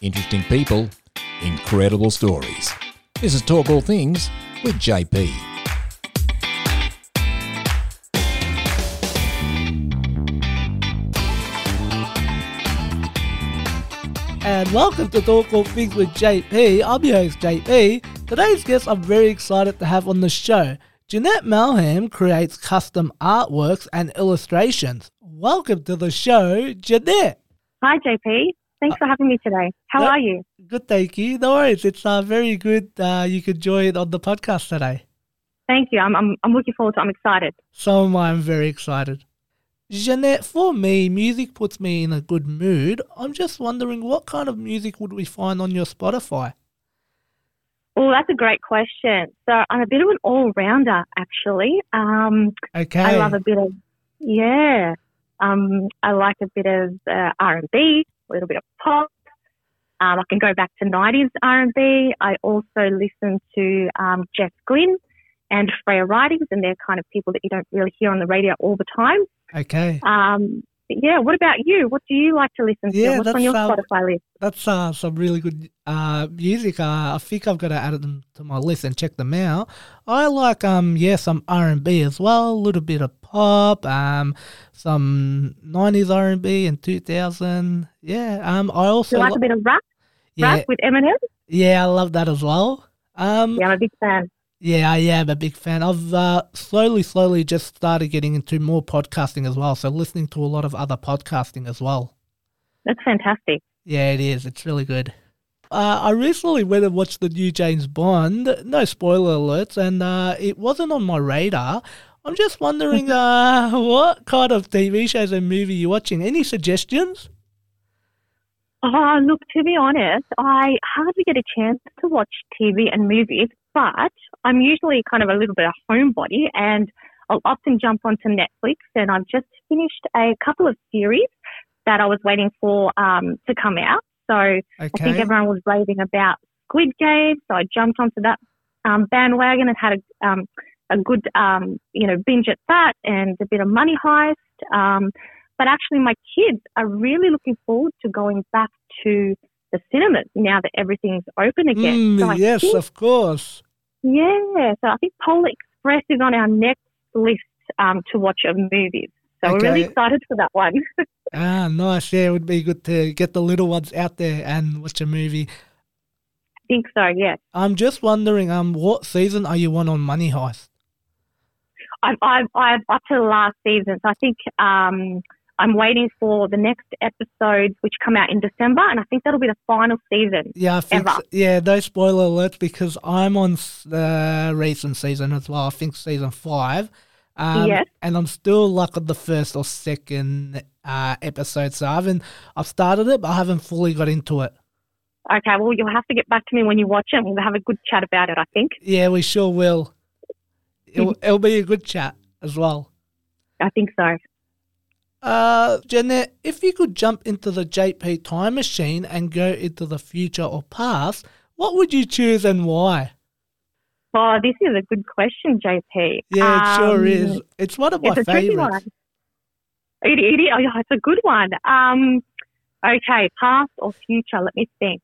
Interesting people, incredible stories. This is Talk All Things with JP. and welcome to Talk All Things with JP. I'm your host, JP. Today's guest I'm very excited to have on the show. Jeanette Melhem creates custom artworks and illustrations. Welcome to the show, Jeanette. Hi, JP. Thanks for having me today. How Uh, are you? Good, thank you. No worries. It's uh, very good uh, you could join on the podcast today. Thank you. I'm, I'm, I'm looking forward to it. I'm excited. So am I. I'm very excited. Jeanette, for me, music puts me in a good mood. I'm just wondering what kind of music would we find on your Spotify? Well, that's a great question. So I'm a bit of an all-rounder, actually. Um, Okay. I love a bit of, yeah. Um, I like a bit of uh, R&B, a little bit of pop. Um, I can go back to 90s R&B. I also listen to um, Jess Glynne and Freya Ridings, and they're kind of people that you don't really hear on the radio all the time. Okay. Um, yeah, what about you? What do you like to listen to? Yeah, What's on your um, Spotify list? That's uh, some really good uh, music. Uh, I think I've got to add them to my list and check them out. I like um yeah some R and B as well, a little bit of pop, um some nineties R and B and two thousand. Yeah, um I also you like a bit of rap? yeah Rap with Eminem? yeah I love that as well. Um Yeah, I'm a big fan. Yeah I am a big fan. I've uh, slowly slowly just started getting into more podcasting as well, so listening to a lot of other podcasting as well. That's fantastic. Yeah, it is. It's really good. Uh, I recently went and watched the new James Bond. No spoiler alerts, and uh, it wasn't on my radar. I'm just wondering uh, what kind of TV shows and movie you're watching. Any suggestions? Oh, look, to be honest, I hardly get a chance to watch TV and movies, but I'm usually kind of a little bit of homebody and I'll often jump onto Netflix and I've just finished a couple of series that I was waiting for um, to come out. So I think everyone was raving about Squid Game, so I jumped onto that um, bandwagon and had a, um, a good, um, you know, binge at that and a bit of Money Heist. Um, but actually, my kids are really looking forward to going back to the cinemas now that everything's open again. Mm, so yes, think- of course. Yeah. So I think Polar Express is on our next list um, to watch of movies. So we're really excited for that one. Ah, nice. Yeah, it would be good to get the little ones out there and watch a movie. I think so. Yes. I'm just wondering, um, what season are you on on Money Heist? I'm, I'm, I'm up to the last season. So I think um, I'm waiting for the next episodes, which come out in December, and I think that'll be the final season. Yeah, I think so- yeah. No spoiler alerts because I'm on the recent season as well. I think season five. Um, Yes. And I'm still like on the first or second uh, episode, so I haven't. I've started it, but I haven't fully got into it. Okay, well, you'll have to get back to me when you watch it, and we'll have a good chat about it. I think. Yeah, we sure will. It'll, it'll be a good chat as well. I think so. Uh, Jeanette, if you could jump into the JP time machine and go into the future or past, what would you choose and why? Oh, this is a good question, JP. Yeah, it sure Um, is. It's one of my It's a tricky favorites. one. It, it, oh, it's a good one. Um, okay, past or future? Let me think.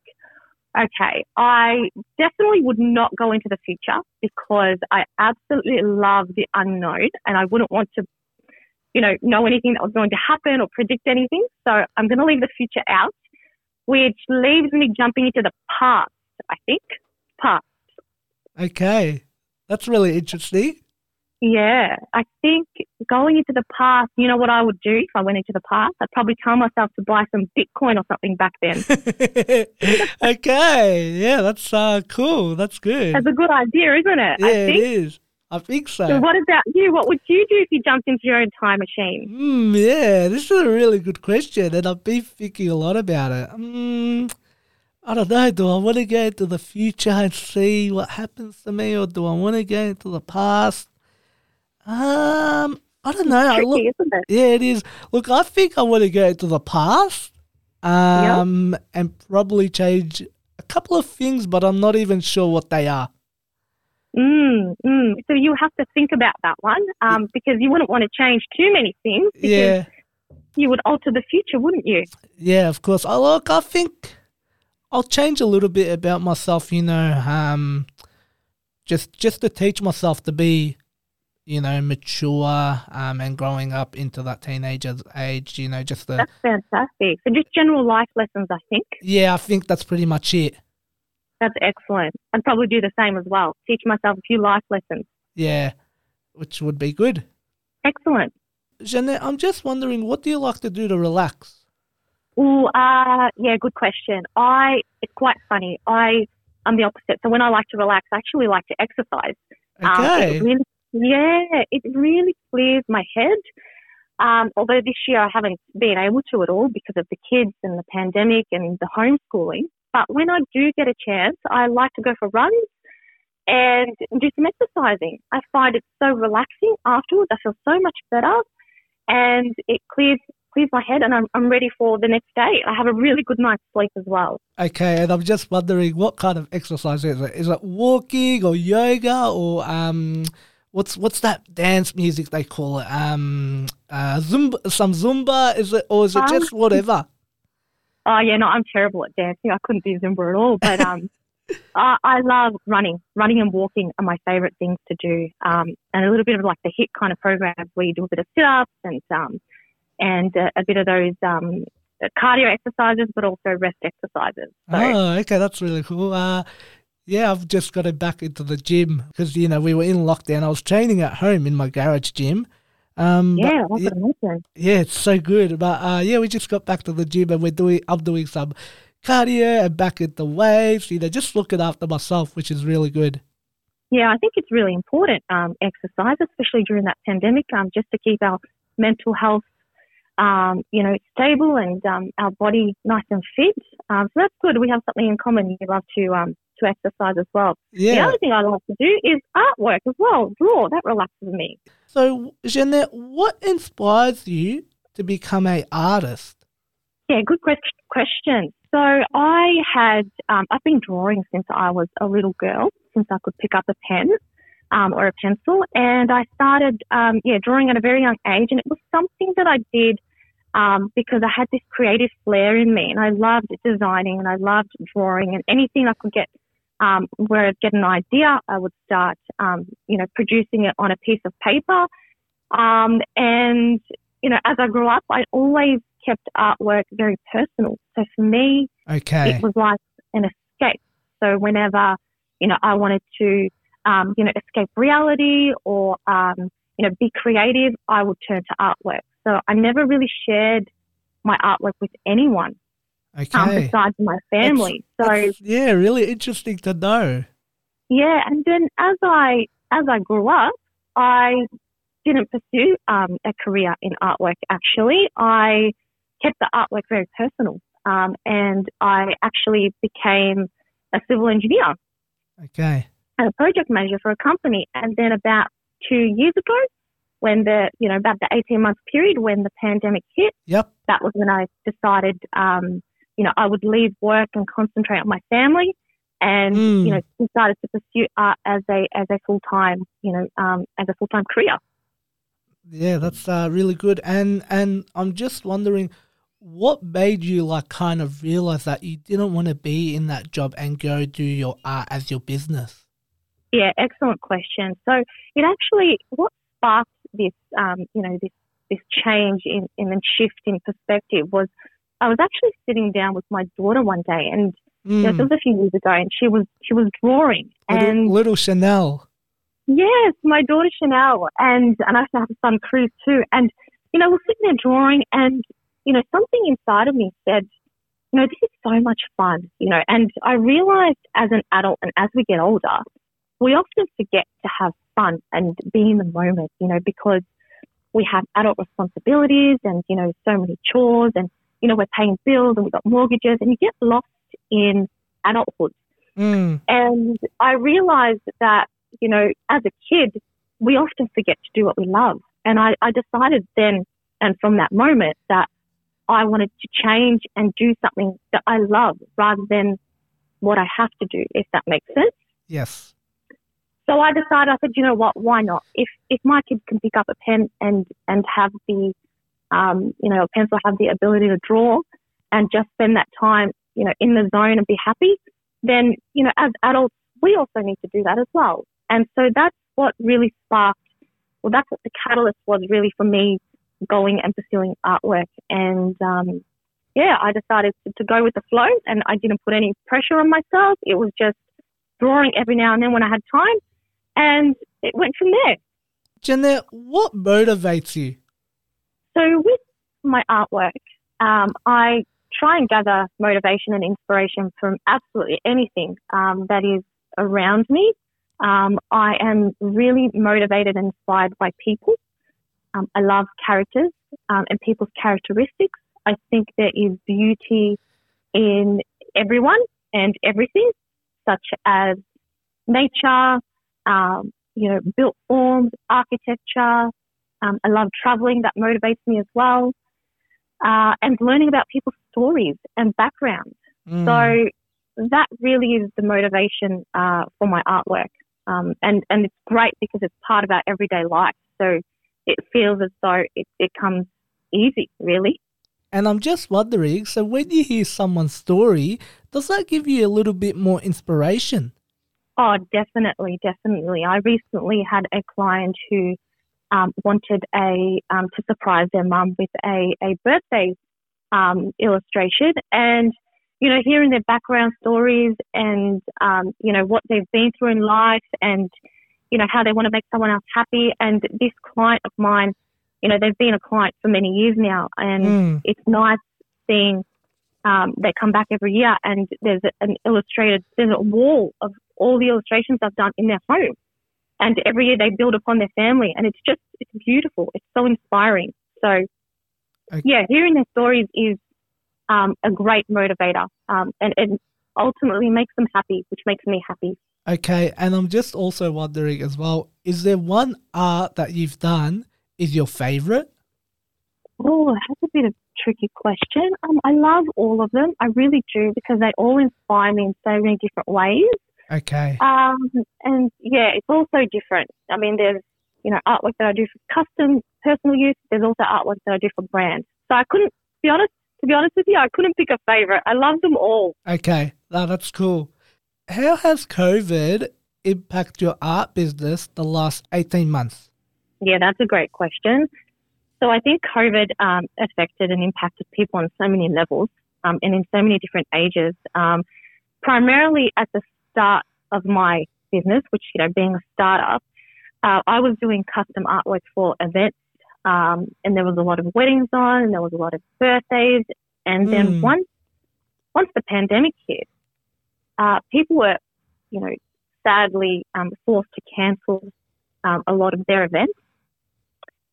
Okay, I definitely would not go into the future because I absolutely love the unknown and I wouldn't want to, you know, know anything that was going to happen or predict anything. So I'm going to leave the future out, which leaves me jumping into the past, I think. Past. Okay, that's really interesting. Yeah, I think going into the past, you know what I would do if I went into the past? I'd probably tell myself to buy some Bitcoin or something back then. okay, yeah, that's uh, cool. That's good. That's a good idea, isn't it? yeah, I think. is. I think so. So what about you? What would you do if you jumped into your own time machine? Hmm, yeah, this is a really good question, and I've been thinking a lot about it. Mm, I don't know. Do I want to go into the future and see what happens to me, or do I want to go into the past? Um, I don't know. I Tricky, look, isn't it? yeah, it is. Look, I think I want to go into the past, um, and probably change a couple of things, but I'm not even sure what they are. Mm, mm. So you have to think about that one um, because you wouldn't want to change too many things because Yeah, you would alter the future, wouldn't you? yeah, of course. I look, I think I'll change a little bit about myself, you know, um, just just to teach myself to be, you know, mature um, and growing up into that teenager age, you know, just the That's fantastic. So just general life lessons, I think. yeah, I think that's pretty much it. That's excellent. I'd probably do the same as well. Teach myself a few life lessons. Yeah, which would be good. Excellent. Jeanette, I'm just wondering, what do you like to do to relax? Ooh, uh, yeah, good question. I, it's quite funny. I, I'm the opposite. So when I like to relax, I actually like to exercise. Um, Okay. it really, yeah, it really clears my head. Um, although this year I haven't been able to at all because of the kids and the pandemic and the homeschooling. But when I do get a chance, I like to go for runs and do some exercising. I find it so relaxing afterwards. I feel so much better and it clears clears my head and I'm, I'm ready for the next day. I have a really good night's sleep as well. Okay, and I'm just wondering what kind of exercise is it? Is it walking or yoga or um, what's what's that dance music they call it? Um, uh, zumba, some zumba is it, or is it Um, just whatever? Oh yeah, no, I'm terrible at dancing. I couldn't do Zumba at all. But um, I, I love running. Running and walking are my favourite things to do. Um, and a little bit of like the HIIT kind of programs where you do a bit of sit ups and um, and uh, a bit of those um, cardio exercises, but also rest exercises. So Oh, okay, that's really cool. Uh, yeah, I've just got it back into the gym because you know we were in lockdown. I was training at home in my garage gym. Um, yeah. Yeah, it's so good. But uh, yeah, we just got back to the gym and we're doing. I'm doing some cardio and back at the weights. You know, just looking after myself, which is really good. Yeah, I think it's really important um, exercise, especially during that pandemic, um, just to keep our mental health, um, you know, stable and um, our body nice and fit. Um, so that's good. We have something in common. You love to um, to exercise as well. The other thing I like to do is artwork as well. Draw that relaxes me. So, Jeanette, what inspires you to become an artist? Yeah, good question. So I had, um, I've been drawing since I was a little girl, since I could pick up a pen um, or a pencil, and I started, um, yeah, drawing at a very young age, and it was something that I did um, because I had this creative flair in me, and I loved designing, and I loved drawing, and anything I could get. Um, where I'd get an idea, I would start, um, you know, producing it on a piece of paper. Um, and you know, as I grew up, I always kept artwork very personal. So for me, Okay. it was like an escape. So whenever, you know, I wanted to, um, you know, escape reality or, um, you know, be creative, I would turn to artwork. So I never really shared my artwork with anyone um, Okay. besides my family. so That's- yeah, really interesting to know. Yeah, and then as I as I grew up, I didn't pursue um, a career in artwork. Actually, I kept the artwork very personal, um, and I actually became a civil engineer Okay. and a project manager for a company. And then about two years ago, when the you know about the eighteen month period when the pandemic hit, Yep. that was when I decided, um, you know, I would leave work and concentrate on my family, and Mm. you know, decided to pursue art as a as a full time, you know, um, as a full time career. Yeah, that's uh, really good. And and I'm just wondering, what made you like kind of realize that you didn't want to be in that job and go do your art as your business? Yeah, excellent question. So it actually what sparked this, um, you know, this this change in in the shift in perspective was I was actually sitting down with my daughter one day, and you know, Mm. this was a few years ago, and she was she was drawing, Little, and little Chanel. Yes, my daughter Chanel, and and I actually have a son Cruz too. And you know, we're sitting there drawing, and you know, something inside of me said, you know, this is so much fun. You know, and I realized as an adult and as we get older, we often forget to have fun and be in the moment. You know, because we have adult responsibilities and you know, so many chores, and you know, we're paying bills and we've got mortgages, and you get lost in adulthood. Mm. And I realized that, you know, as a kid, we often forget to do what we love. And I, I decided then and from that moment that I wanted to change and do something that I love rather than what I have to do, if that makes sense. Yes. So I decided, I said, you know what, why not? If if my kids can pick up a pen and and have the, um, you know, a pencil, have the ability to draw, and just spend that time you know, in the zone and be happy, then, you know, as adults, we also need to do that as well. And so that's what really sparked, well, that's what the catalyst was really for me going and pursuing artwork. And, um, yeah, I decided to, to go with the flow and I didn't put any pressure on myself. It was just drawing every now and then when I had time. And it went from there. Jeanette, what motivates you? So with my artwork, um, I try and gather motivation and inspiration from absolutely anything um, that is around me. Um, I am really motivated and inspired by people. Um, I love characters um, and people's characteristics. I think there is beauty in everyone and everything, such as nature, um, you know, built forms, architecture. Um, I love traveling. That motivates me as well. Uh, and learning about people's stories and backgrounds. Mm. So that really is the motivation uh, for my artwork. Um, and, and it's great because it's part of our everyday life. So it feels as though it, it comes easy, really. And I'm just wondering so when you hear someone's story, does that give you a little bit more inspiration? Oh, definitely, definitely. I recently had a client who um, wanted a um, to surprise their mum with a, a birthday um, illustration, and you know, hearing their background stories and um, you know what they've been through in life, and you know how they want to make someone else happy. And this client of mine you know, they've been a client for many years now, and mm. it's nice seeing um, they come back every year and there's an illustrated, there's a wall of all the illustrations I've done in their home. And every year they build upon their family, and it's just, it's beautiful. It's so inspiring. So, okay. yeah, hearing their stories is um, a great motivator, um, and it ultimately makes them happy, which makes me happy. Okay, and I'm just also wondering as well: is there one art that you've done is your favorite? Oh, that's a bit of a tricky question. Um, I love all of them. I really do because they all inspire me in so many different ways. Okay. Um, and yeah, it's also different. I mean, there's you know artwork that I do for custom personal use. There's also artwork that I do for brands. So I couldn't be honest. To be honest with you, I couldn't pick a favorite. I love them all. Okay, no, that's cool. How has COVID impacted your art business the last eighteen months? Yeah, that's a great question. So I think COVID um, affected and impacted people on so many levels um, and in so many different ages. Um, primarily at the start of my business, which you know, being a startup, uh, I was doing custom artwork for events, um, and there was a lot of weddings on, and there was a lot of birthdays, and mm. then hmm. once once the pandemic hit, uh, people were, you know, sadly um, forced to cancel um, a lot of their events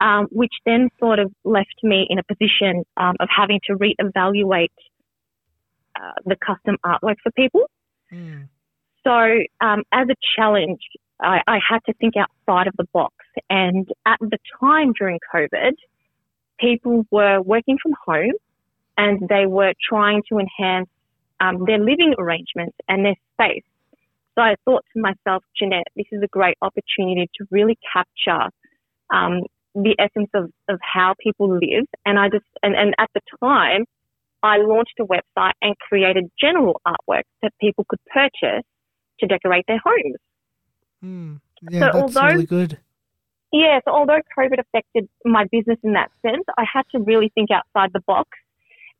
um, which then sort of left me in a position um, of having to reevaluate uh, the custom artwork for people. Mm. So, um, as a challenge, I, I, had to think outside of the box. And at the time during COVID, people were working from home and they were trying to enhance um, their living arrangements and their space. So I thought to myself, Jeanette, this is a great opportunity to really capture um, the essence of, of how people live. And I just, and, and at the time, I launched a website and created general artwork that people could purchase to decorate their homes. Mm, yeah, so that's although, really good. Yeah, so although COVID affected my business in that sense, I had to really think outside the box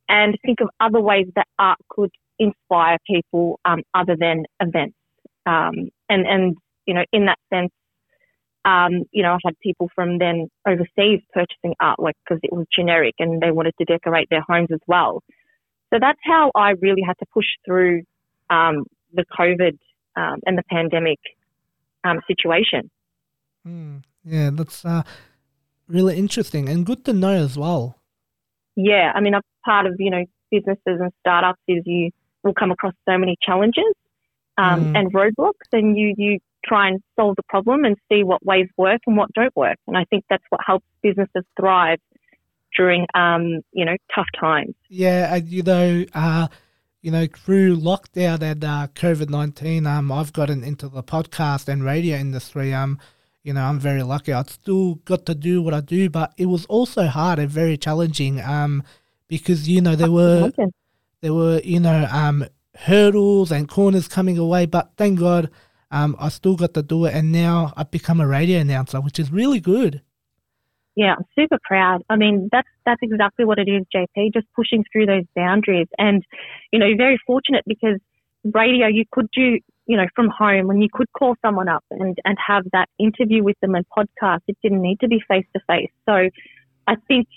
and think of other ways that art could inspire people um, other than events. Um, and, and, you know, in that sense, um, you know, I had people from then overseas purchasing artwork because it was generic and they wanted to decorate their homes as well. So that's how I really had to push through um, the COVID um, and the pandemic um, situation. Mm, yeah, that's uh, really interesting and good to know as well. Yeah, I mean, a part of you know businesses and startups is you will come across so many challenges um, mm. and roadblocks, and you you try and solve the problem and see what ways work and what don't work. And I think that's what helps businesses thrive during, um, you know, tough times. Yeah, and you know, uh, you know, through lockdown and uh, COVID nineteen, um, I've gotten into the podcast and radio industry. Um, you know, I'm very lucky. I still got to do what I do, but it was also hard and very challenging. Um, because you know there were there were you know um, hurdles and corners coming away, but thank God um, I still got to do it, and now I've become a radio announcer, which is really good. Yeah, I'm super proud. I mean, that's that's exactly what it is, JP. Just pushing through those boundaries, and you know, very fortunate because radio you could do, you know, from home when you could call someone up and and have that interview with them and podcast. It didn't need to be face to face. So, I think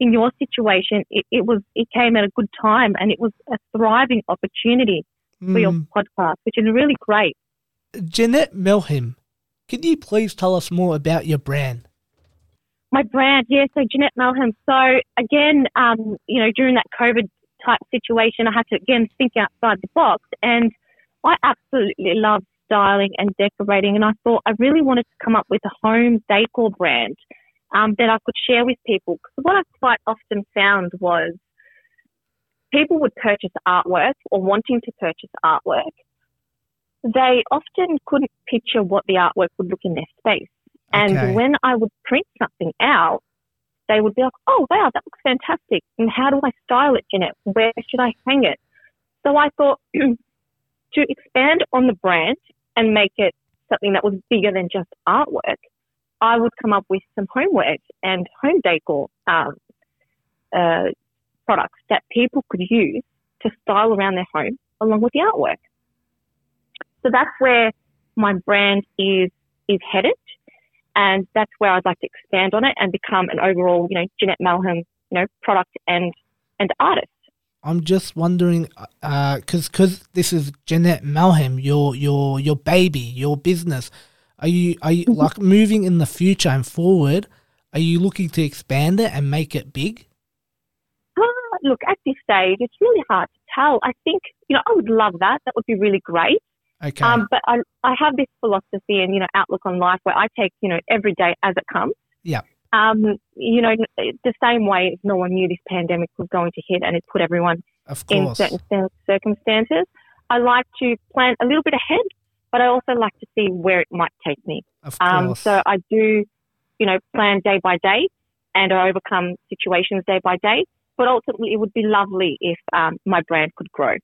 in your situation, it, it was it came at a good time, and it was a thriving opportunity for your Mm. podcast, which is really great. Jeanette Melhem, can you please tell us more about your brand? My brand, yeah, so Jeanette Melhem. So again, um, you know, during that COVID type situation, I had to again think outside the box and I absolutely love styling and decorating and I thought I really wanted to come up with a home decor brand um, that I could share with people. Because what I quite often found was people would purchase artwork or wanting to purchase artwork. They often couldn't picture what the artwork would look in their space. And Okay. when I would print something out, they would be like, oh, wow, that looks fantastic. And how do I style it, Jeanette? Where should I hang it? So I thought to expand on the brand and make it something that was bigger than just artwork, I would come up with some homewares and home decor um, uh, products that people could use to style around their home along with the artwork. So that's where my brand is is headed, and that's where I'd like to expand on it and become an overall, you know, Jeanette Melhem, you know, product and and artist. I'm just wondering, because because this is Jeanette Melhem, your your your baby, your business. Are you are you like moving in the future and forward? Are you looking to expand it and make it big? Ah, look, at this stage, it's really hard to tell. I think, you know, I would love that. That would be really great. Okay. Um, but I, I have this philosophy and, you know, outlook on life where I take, you know, every day as it comes. Yeah. Um, you know, the same way no one knew this pandemic was going to hit and it put everyone in certain circumstances. I like to plan a little bit ahead, but I also like to see where it might take me. Of Um, course. so I do, you know, plan day by day and I overcome situations day by day. But ultimately, it would be lovely if um, my brand could grow.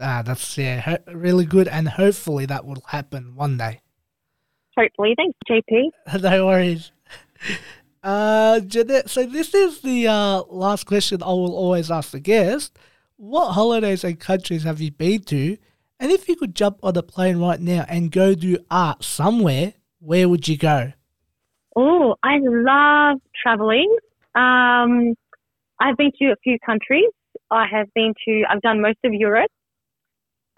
Ah, that's yeah, ho- really good, and hopefully that will happen one day. Hopefully, thanks, JP. no worries. Uh, Jeanette, so this is the uh, last question I will always ask the guest. What holidays and countries have you been to? And if you could jump on a plane right now and go do art somewhere, where would you go? Oh, I love traveling. Um, I've been to a few countries. I have been to, I've done most of Europe.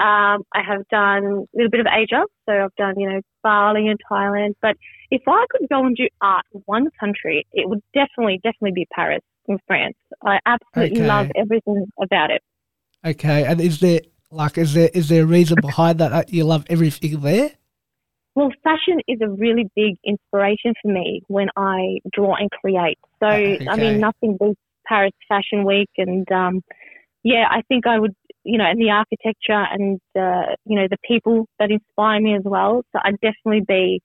Um, I have done a little bit of Asia. So I've done, you know, Bali and Thailand. But if I could go and do art in one country, it would definitely, definitely be Paris in France. I absolutely Okay. love everything about it. Okay, and is there like is there is there a reason behind that that you love everything there? Well, fashion is a really big inspiration for me when I draw and create. So, I mean, nothing beats Paris Fashion Week. And, um, yeah, I think I would, you know, and the architecture and, uh, you know, the people that inspire me as well. So I'd definitely be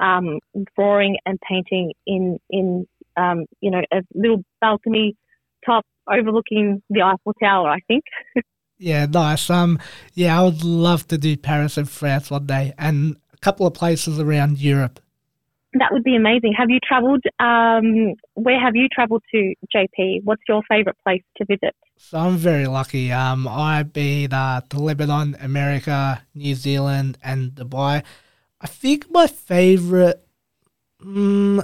um, drawing and painting in, in um, you know, a little balcony top overlooking the Eiffel Tower, I think. Yeah, nice. Um, yeah, I would love to do Paris and France one day, and a couple of places around Europe. That would be amazing. Have you travelled? Um, where have you travelled to, JP? What's your favourite place to visit? So I'm very lucky. Um, I've been uh, to Lebanon, America, New Zealand, and Dubai. I think my favorite, mm,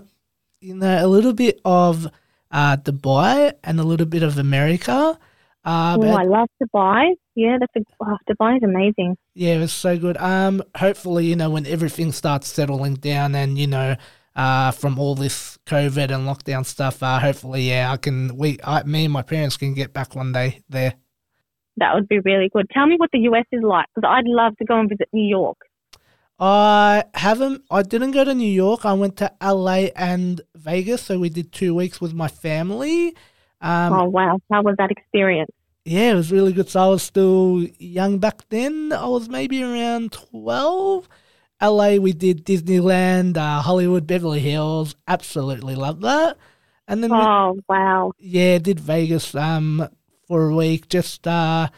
you know, a little bit of uh, Dubai and a little bit of America. Uh, oh, I love Dubai. Yeah, that's a oh, Dubai is amazing. yeah, it was so good. Um, hopefully, you know, when everything starts settling down and you know, uh, from all this COVID and lockdown stuff, uh, hopefully, yeah, I can. We, I, me and my parents can get back one day there. That would be really good. Tell me what the US is like because I'd love to go and visit New York. I haven't. I didn't go to New York. I went to LA and Vegas, so we did two weeks with my family. Um, oh wow, how was that experience? Yeah, it was really good. So I was still young back then. I was maybe around twelve. LA, we did Disneyland, uh, Hollywood, Beverly Hills. Absolutely loved that. And then we- Oh wow, yeah, did Vegas um for a week. Just uh,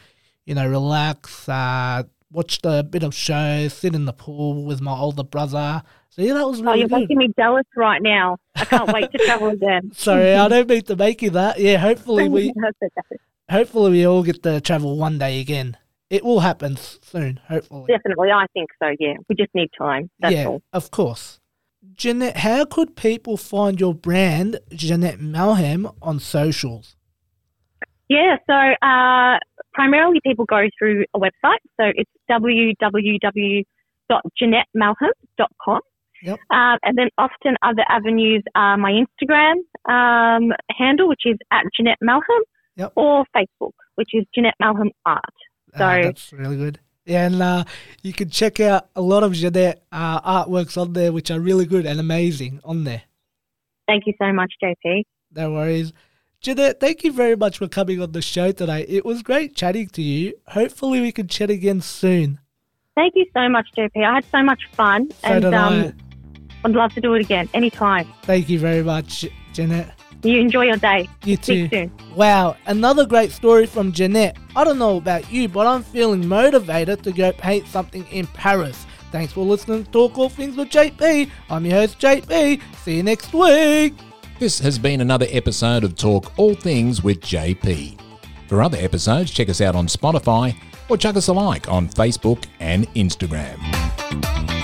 you know, relax, uh, watched a bit of shows, sit in the pool with my older brother. Yeah, that was Oh, you're good. making me jealous right now. I can't wait to travel again. Sorry, I don't mean to make you that. Yeah, hopefully we hopefully we all get to travel one day again. It will happen soon, hopefully. Definitely, I think so. Yeah, we just need time. That's yeah, all. of course. Jeanette, how could people find your brand, Jeanette Melhem, on socials? Yeah, so uh, primarily people go through a website. So it's www.jeanettemelhem.com. Yep. Um, and then often other avenues are my Instagram um, handle, which is at Jeanette Melhem, Yep. or Facebook, which is Jeanette Melhem Art. Uh, So- that's really good. Yeah, and uh, you can check out a lot of Jeanette uh, artworks on there, which are really good and amazing on there. Thank you so much, JP. No worries. Jeanette, thank you very much for coming on the show today. It was great chatting to you. Hopefully, we can chat again soon. Thank you so much, JP. I had so much fun, So and did I. I'd love to do it again anytime. Thank you very much, Jeanette. You enjoy your day. You too. Speak soon. Wow, another great story from Jeanette. I don't know about you, but I'm feeling motivated to go paint something in Paris. Thanks for listening to Talk All Things with JP. I'm your host, JP. See you next week. This has been another episode of Talk All Things with JP. For other episodes, check us out on Spotify or chuck us a like on Facebook and Instagram.